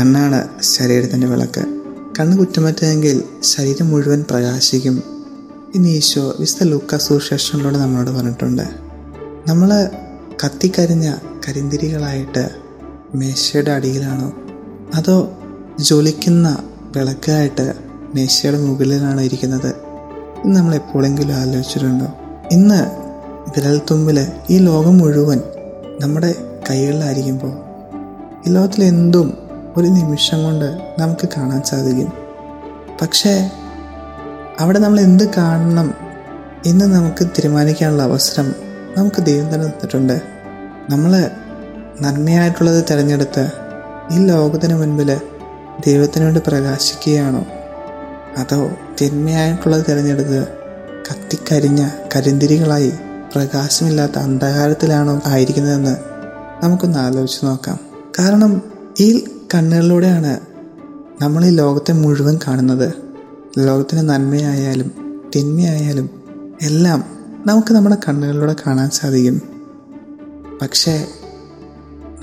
കണ്ണാണ് ശരീരത്തിന്റെ വിളക്ക്. കണ്ണ് കുറ്റമറ്റെങ്കിൽ ശരീരം മുഴുവൻ പ്രകാശിക്കും. ഇന്ന് ഈശോ വിശുദ്ധ ലൂക്ക സുശേഷനിലൂടെ നമ്മളോട് പറഞ്ഞിട്ടുണ്ട്. നമ്മൾ കത്തിക്കരിഞ്ഞ കരിന്തിരികളായിട്ട് മേശയുടെ അടിയിലാണോ? അതോ ജ്വലിക്കുന്ന വിളക്കായിട്ട് മേശയുടെ മുകളിലാണോ ഇരിക്കുന്നത്? ഇന്ന് നമ്മൾ എപ്പോഴെങ്കിലും ആലോചിച്ചിട്ടുണ്ടോ? ഇന്ന് വിരൽത്തുമ്പിൽ ഈ ലോകം മുഴുവൻ നമ്മുടെ കൈകളിലായിരിക്കുമ്പോൾ ഈ ലോകത്തിൽ എന്തും ഒരു നിമിഷം കൊണ്ട് നമുക്ക് കാണാൻ സാധിക്കും. പക്ഷേ അവിടെ നമ്മൾ എന്ത് കാണണം എന്ന് നമുക്ക് തീരുമാനിക്കാനുള്ള അവസരം നമുക്ക് ദൈവം തന്നെ തന്നിട്ടുണ്ട്. നമ്മൾ നന്മയായിട്ടുള്ളത് തിരഞ്ഞെടുത്ത് ഈ ലോകത്തിന് മുൻപിൽ ദൈവത്തിന് വേണ്ടി പ്രകാശിക്കുകയാണോ? അതോ തിന്മയായിട്ടുള്ളത് തിരഞ്ഞെടുത്ത് കത്തിക്കരിഞ്ഞ കരിന്തിരികളായി പ്രകാശമില്ലാത്ത അന്ധകാരത്തിലാണോ ആയിരിക്കുന്നതെന്ന് നമുക്കൊന്ന് ആലോചിച്ച് നോക്കാം. കാരണം ഈ കണ്ണുകളിലൂടെയാണ് നമ്മൾ ഈ ലോകത്തെ മുഴുവൻ കാണുന്നത്. ലോകത്തിന്റെ നന്മയായാലും തിന്മയായാലും എല്ലാം നമുക്ക് നമ്മുടെ കണ്ണുകളിലൂടെ കാണാൻ സാധിക്കും. പക്ഷേ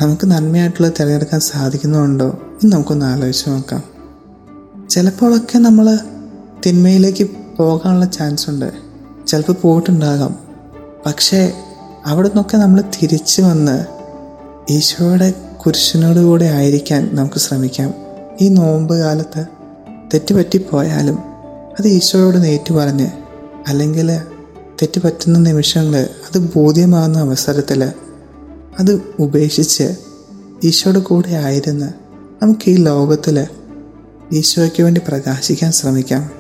നമുക്ക് നന്മയായിട്ടുള്ളത് തിരഞ്ഞെടുക്കാൻ സാധിക്കുന്നുണ്ടോ എന്ന് നമുക്കൊന്ന് ആലോചിച്ച് നോക്കാം. ചിലപ്പോഴൊക്കെ നമ്മൾ തിന്മയിലേക്ക് പോകാനുള്ള ചാൻസ് ഉണ്ട്. ചിലപ്പോൾ പോയിട്ടുണ്ടാകാം. പക്ഷേ അവിടെ നിന്നൊക്കെ നമ്മൾ തിരിച്ചു വന്ന് ഈശോയുടെ കുരിശിനോട് കൂടെ ആയിരിക്കാൻ നമുക്ക് ശ്രമിക്കാം. ഈ നോമ്പ് കാലത്ത് തെറ്റുപറ്റിപ്പോയാലും അത് ഈശോയോട് നേറ്റു പറഞ്ഞ് അല്ലെങ്കിൽ തെറ്റുപറ്റുന്ന നിമിഷങ്ങൾ അത് ബോധ്യമാകുന്ന അവസരത്തിൽ അത് ഉപേക്ഷിച്ച് ഈശോയുടെ കൂടെ ആയിരുന്ന് നമുക്ക് ഈ ലോകത്തിൽ ഈശോയ്ക്ക് വേണ്ടി പ്രകാശിക്കാൻ ശ്രമിക്കാം.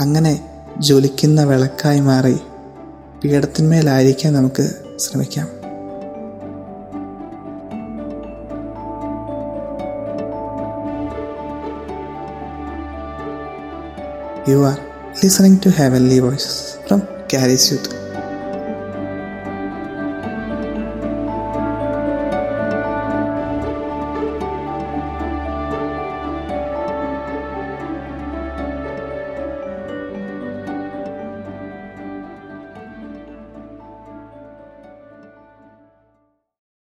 അങ്ങനെ ജ്വലിക്കുന്ന വിളക്കായി മാറി പീഠത്തിന്മേലായിരിക്കാൻ നമുക്ക് ശ്രമിക്കാം. You are listening to Heavenly Voices from Caris Youth